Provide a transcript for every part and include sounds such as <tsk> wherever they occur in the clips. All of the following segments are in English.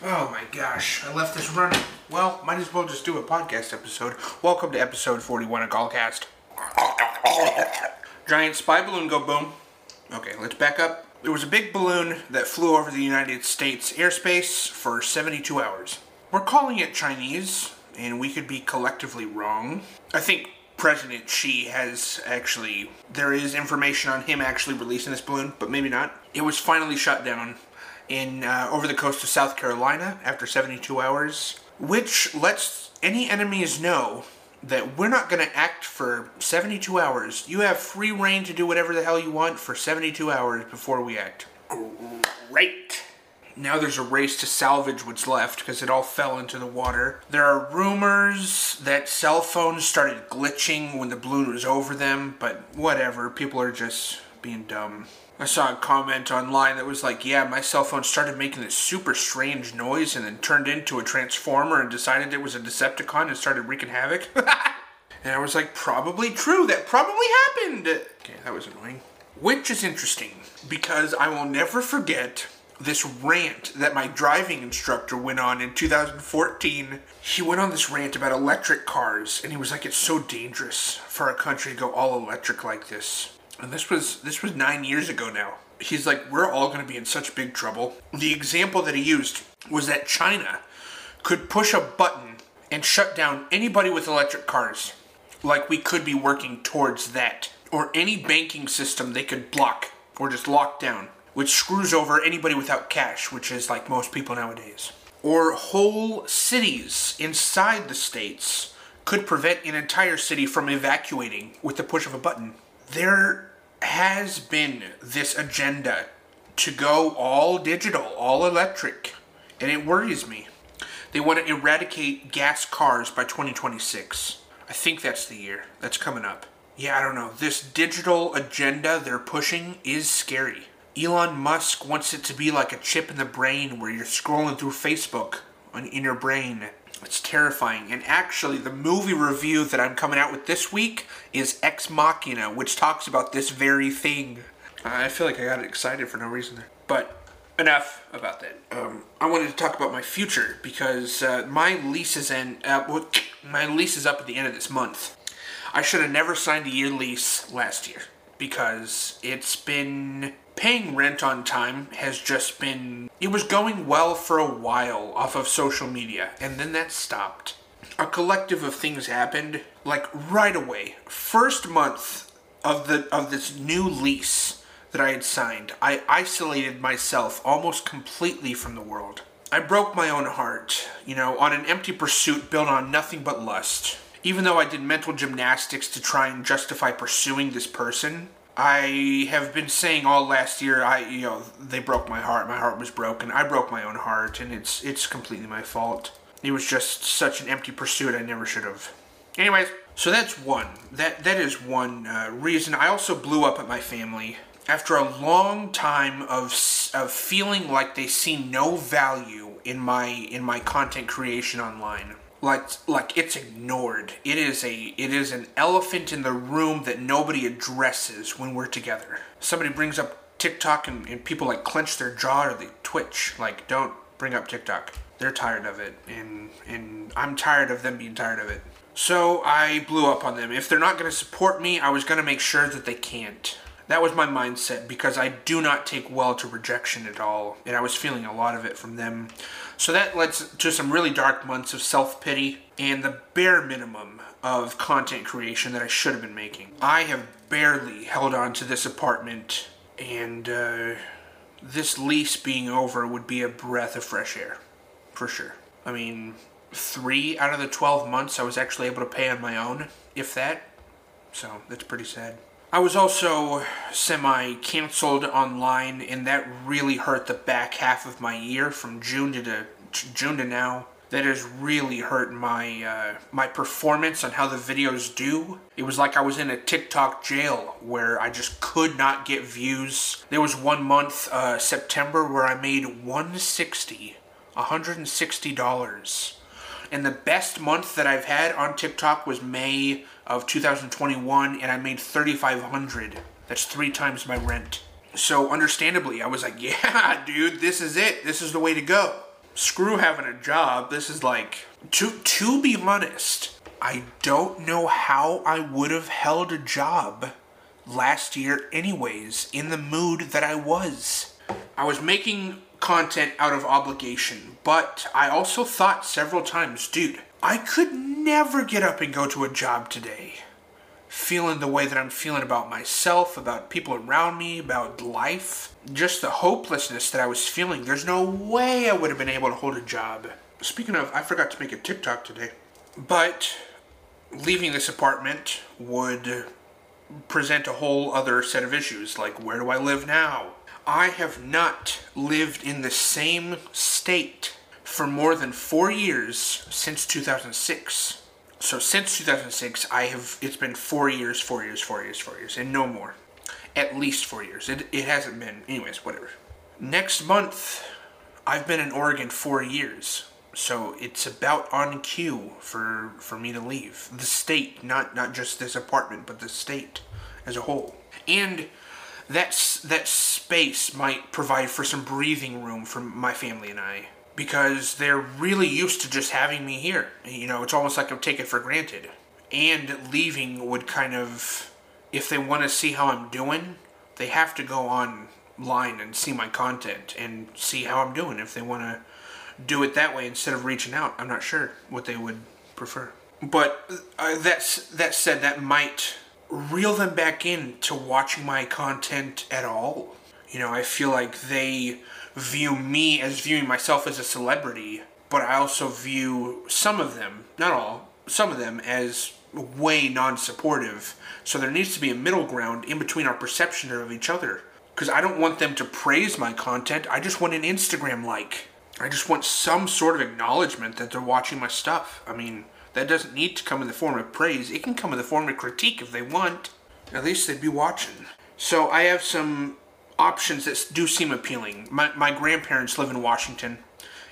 Oh my gosh, I left this running. Well, might as well just do a podcast episode. Welcome to episode 41 of Gallcast. Giant spy balloon go boom. Okay, let's back up. There was a big balloon that flew over the United States airspace for 72 hours. We're calling it Chinese, and we could be collectively wrong. I think President Xi has actually, there is information on him actually releasing this balloon, but maybe not. It was finally shut down in uh, over the coast of South Carolina after 72 hours, which lets any enemies know that we're not going to act for 72 hours. You have free reign to do whatever the hell you want for 72 hours before we act. Great. Now there's a race to salvage what's left because it all fell into the water. There are rumors that cell phones started glitching when the balloon was over them, but whatever. People are just being dumb. I saw a comment online that was like, yeah, my cell phone started making this super strange noise and then turned into a transformer and decided it was a Decepticon and started wreaking havoc. <laughs> and I was like, probably true. That probably happened. Okay, that was annoying. Which is interesting because I will never forget this rant that my driving instructor went on in 2014. He went on this rant about electric cars and he was like, it's so dangerous for our country to go all electric like this and this was this was nine years ago now. He's like, we're all going to be in such big trouble. The example that he used was that China could push a button and shut down anybody with electric cars, like we could be working towards that, or any banking system they could block or just lock down, which screws over anybody without cash, which is like most people nowadays. Or whole cities inside the states could prevent an entire city from evacuating with the push of a button. There has been this agenda to go all digital, all electric, and it worries me. They want to eradicate gas cars by 2026. I think that's the year. That's coming up. Yeah, I don't know. This digital agenda they're pushing is scary. Elon Musk wants it to be like a chip in the brain where you're scrolling through Facebook in your brain it's terrifying. And actually, the movie review that I'm coming out with this week is Ex Machina, which talks about this very thing. I feel like I got excited for no reason there. But enough about that. Um, I wanted to talk about my future because uh, my lease is in. Uh, <tsk> my lease is up at the end of this month. I should have never signed a year lease last year because it's been paying rent on time has just been. It was going well for a while off of social media, and then that stopped. A collective of things happened, like right away. First month of the of this new lease that I had signed, I isolated myself almost completely from the world. I broke my own heart, you know, on an empty pursuit built on nothing but lust. Even though I did mental gymnastics to try and justify pursuing this person, I have been saying all last year, I you know, they broke my heart. My heart was broken. I broke my own heart, and it's it's completely my fault. It was just such an empty pursuit. I never should have. Anyways, so that's one. That that is one uh, reason. I also blew up at my family after a long time of of feeling like they see no value in my in my content creation online like like it's ignored. It is a it is an elephant in the room that nobody addresses when we're together. Somebody brings up TikTok and, and people like clench their jaw or they twitch. Like don't bring up TikTok. They're tired of it and and I'm tired of them being tired of it. So I blew up on them. If they're not going to support me, I was going to make sure that they can't. That was my mindset because I do not take well to rejection at all, and I was feeling a lot of it from them. So that led to some really dark months of self pity and the bare minimum of content creation that I should have been making. I have barely held on to this apartment, and uh, this lease being over would be a breath of fresh air, for sure. I mean, three out of the 12 months I was actually able to pay on my own, if that. So that's pretty sad. I was also semi canceled online, and that really hurt the back half of my year from June to, to June to now. That has really hurt my uh, my performance on how the videos do. It was like I was in a TikTok jail where I just could not get views. There was one month, uh, September, where I made 160, 160 dollars and the best month that I've had on TikTok was May of 2021, and I made 3,500. That's three times my rent. So, understandably, I was like, <laughs> yeah, dude, this is it. This is the way to go. screw having a job. This is like to to be honest, I don't know how I would have held a job last year anyways in the mood that I was. I was making content out of obligation, but I also thought several times, dude, I could never get up and go to a job today feeling the way that I'm feeling about myself, about people around me, about life. Just the hopelessness that I was feeling. There's no way I would have been able to hold a job. Speaking of, I forgot to make a TikTok today. But leaving this apartment would present a whole other set of issues, like where do I live now? I have not lived in the same state for more than four years since 2006. So since 2006, I have it's been four years, four years, four years, four years, and no more. At least four years. It, it hasn't been, anyways, whatever. Next month, I've been in Oregon four years, so it's about on cue for for me to leave the state, not not just this apartment, but the state as a whole. And that's that space might provide for some breathing room for my family and I because they're really used to just having me here. You know, it's almost like I'm taking for granted. And leaving would kind of, if they want to see how I'm doing, they have to go online and see my content and see how I'm doing. If they want to do it that way instead of reaching out, I'm not sure what they would prefer. But uh, that's that said, that might reel them back in to watching my content at all. You know, I feel like they view me as viewing myself as a celebrity, but I also view some of them, not all, some of them as way non-supportive. So there needs to be a middle ground in between our perception of each other. Because I don't want them to praise my content. I just want an Instagram like. I just want some sort of acknowledgement that they're watching my stuff. I mean, that doesn't need to come in the form of praise. It can come in the form of critique if they want. At least they'd be watching. So I have some options that do seem appealing. My, my grandparents live in Washington,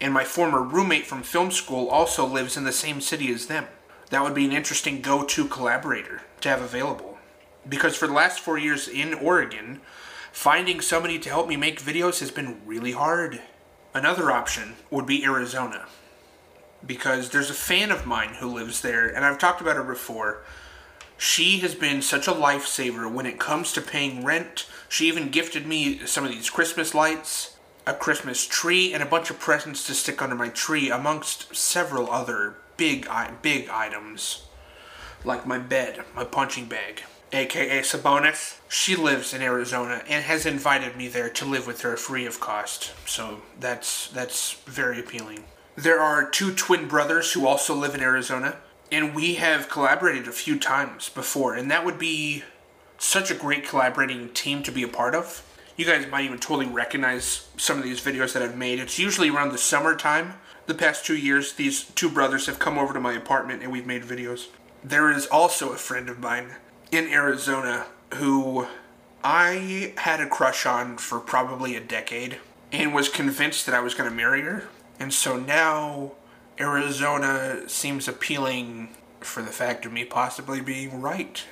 and my former roommate from film school also lives in the same city as them. That would be an interesting go to collaborator to have available. Because for the last four years in Oregon, finding somebody to help me make videos has been really hard. Another option would be Arizona. Because there's a fan of mine who lives there, and I've talked about her before. She has been such a lifesaver when it comes to paying rent. She even gifted me some of these Christmas lights, a Christmas tree, and a bunch of presents to stick under my tree, amongst several other big, big items, like my bed, my punching bag, aka Sabonis. She lives in Arizona and has invited me there to live with her free of cost. So that's that's very appealing. There are two twin brothers who also live in Arizona and we have collaborated a few times before, and that would be such a great collaborating team to be a part of. You guys might even totally recognize some of these videos that I've made. It's usually around the summertime. The past two years, these two brothers have come over to my apartment and we've made videos. There is also a friend of mine in Arizona who I had a crush on for probably a decade and was convinced that I was going to marry her. And so now Arizona seems appealing for the fact of me possibly being right.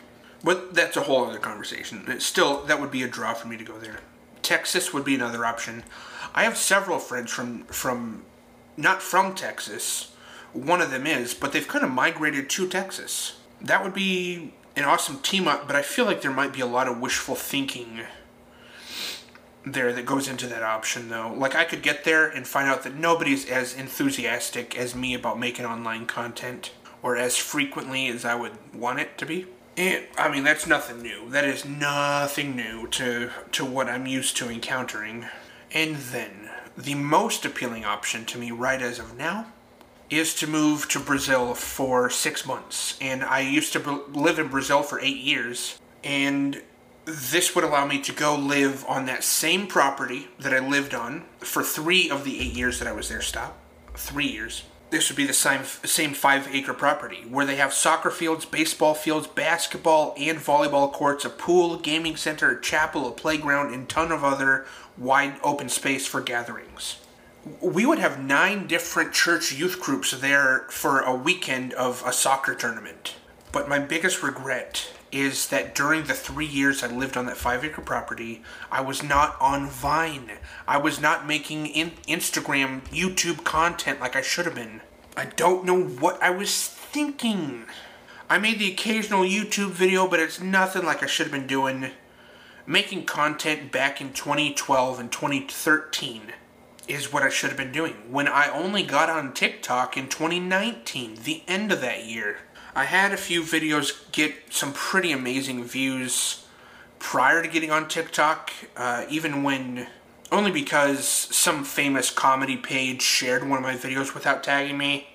But that's a whole other conversation. Still, that would be a draw for me to go there. Texas would be another option. I have several friends from from not from Texas. One of them is, but they've kind of migrated to Texas. That would be an awesome team up, but I feel like there might be a lot of wishful thinking there that goes into that option though. Like I could get there and find out that nobody's as enthusiastic as me about making online content or as frequently as I would want it to be. I mean that's nothing new. That is nothing new to to what I'm used to encountering. And then the most appealing option to me right as of now is to move to Brazil for 6 months. And I used to live in Brazil for 8 years and this would allow me to go live on that same property that I lived on for three of the eight years that I was there. Stop. Three years. This would be the same, same five acre property where they have soccer fields, baseball fields, basketball, and volleyball courts, a pool, gaming center, a chapel, a playground, and ton of other wide open space for gatherings. We would have nine different church youth groups there for a weekend of a soccer tournament. But my biggest regret is that during the three years I lived on that five acre property, I was not on Vine. I was not making in Instagram, YouTube content like I should have been. I don't know what I was thinking. I made the occasional YouTube video, but it's nothing like I should have been doing. Making content back in 2012 and 2013 is what I should have been doing when I only got on TikTok in 2019, the end of that year. I had a few videos get some pretty amazing views prior to getting on TikTok, uh, even when only because some famous comedy page shared one of my videos without tagging me.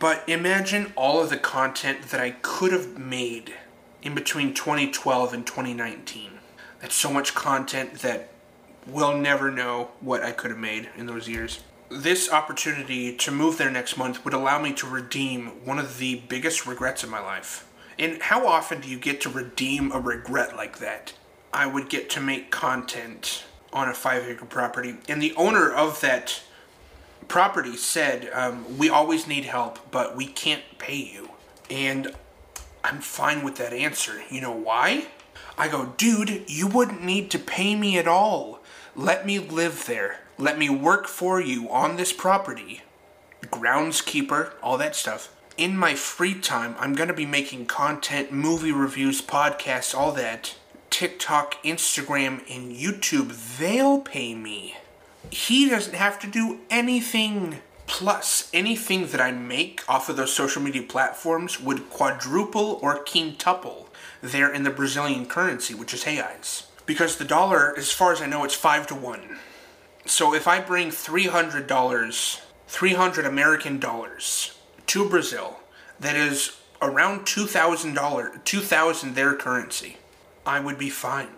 But imagine all of the content that I could have made in between 2012 and 2019. That's so much content that we'll never know what I could have made in those years. This opportunity to move there next month would allow me to redeem one of the biggest regrets of my life. And how often do you get to redeem a regret like that? I would get to make content on a five acre property, and the owner of that property said, um, We always need help, but we can't pay you. And I'm fine with that answer. You know why? I go, Dude, you wouldn't need to pay me at all. Let me live there. Let me work for you on this property. Groundskeeper, all that stuff. In my free time, I'm going to be making content, movie reviews, podcasts, all that. TikTok, Instagram, and YouTube, they'll pay me he doesn't have to do anything. Plus, anything that I make off of those social media platforms would quadruple or quintuple there in the Brazilian currency, which is reais. Because the dollar, as far as I know, it's 5 to 1. So if I bring $300, 300 American dollars to Brazil, that is around $2,000, 2000 their currency, I would be fine.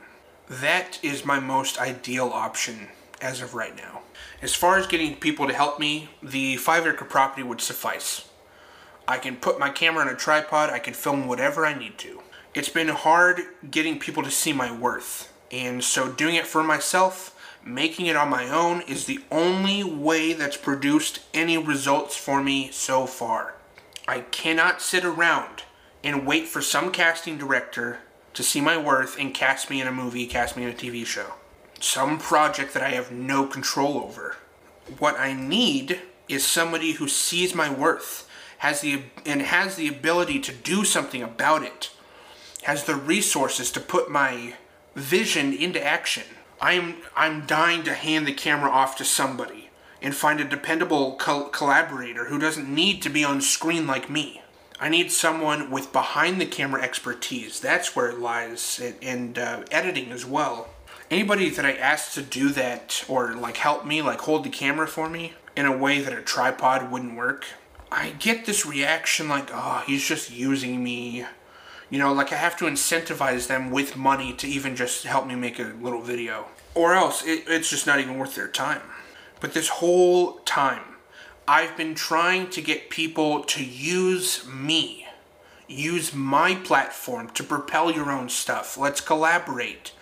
That is my most ideal option as of right now. As far as getting people to help me, the 5 acre property would suffice. I can put my camera on a tripod, I can film whatever I need to. It's been hard getting people to see my worth, and so doing it for myself, making it on my own, is the only way that's produced any results for me so far. I cannot sit around and wait for some casting director to see my worth and cast me in a movie, cast me in a TV show some project that I have no control over. What I need is somebody who sees my worth, has the and has the ability to do something about it, has the resources to put my vision into action. I'm I'm dying to hand the camera off to somebody and find a dependable col- collaborator who doesn't need to be on screen like me. I need someone with behind the camera expertise. That's where it lies, and, and uh, editing as well anybody that I ask to do that or like help me, like hold the camera for me in a way that a tripod wouldn't work, I get this reaction like, oh, he's just using me. You know, like I have to incentivize them with money to even just help me make a little video. Or else it, it's just not even worth their time. But this whole time, I've been trying to get people to use me. Use my platform to propel your own stuff. Let's collaborate.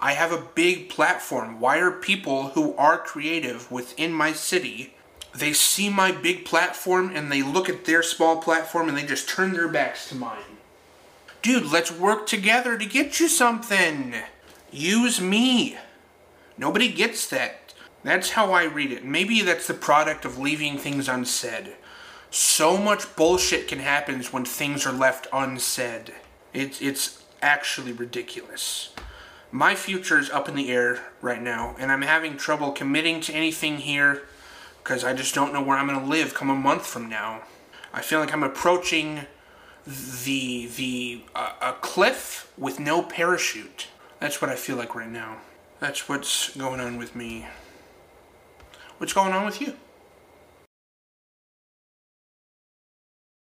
I have a big platform. Why are people who are creative within my city, they see my big platform and they look at their small platform and they just turn their backs to mine? Dude, let's work together to get you something. Use me. Nobody gets that. That's how I read it. Maybe that's the product of leaving things unsaid. So much bullshit can happen when things are left unsaid. It's, it's actually ridiculous my future is up in the air right now, and I'm having trouble committing to anything here because I just don't know where I'm going to live come a month from now. I feel like I'm approaching the the uh, a cliff with no parachute. That's what I feel like right now. That's what's going on with me. What's going on with you?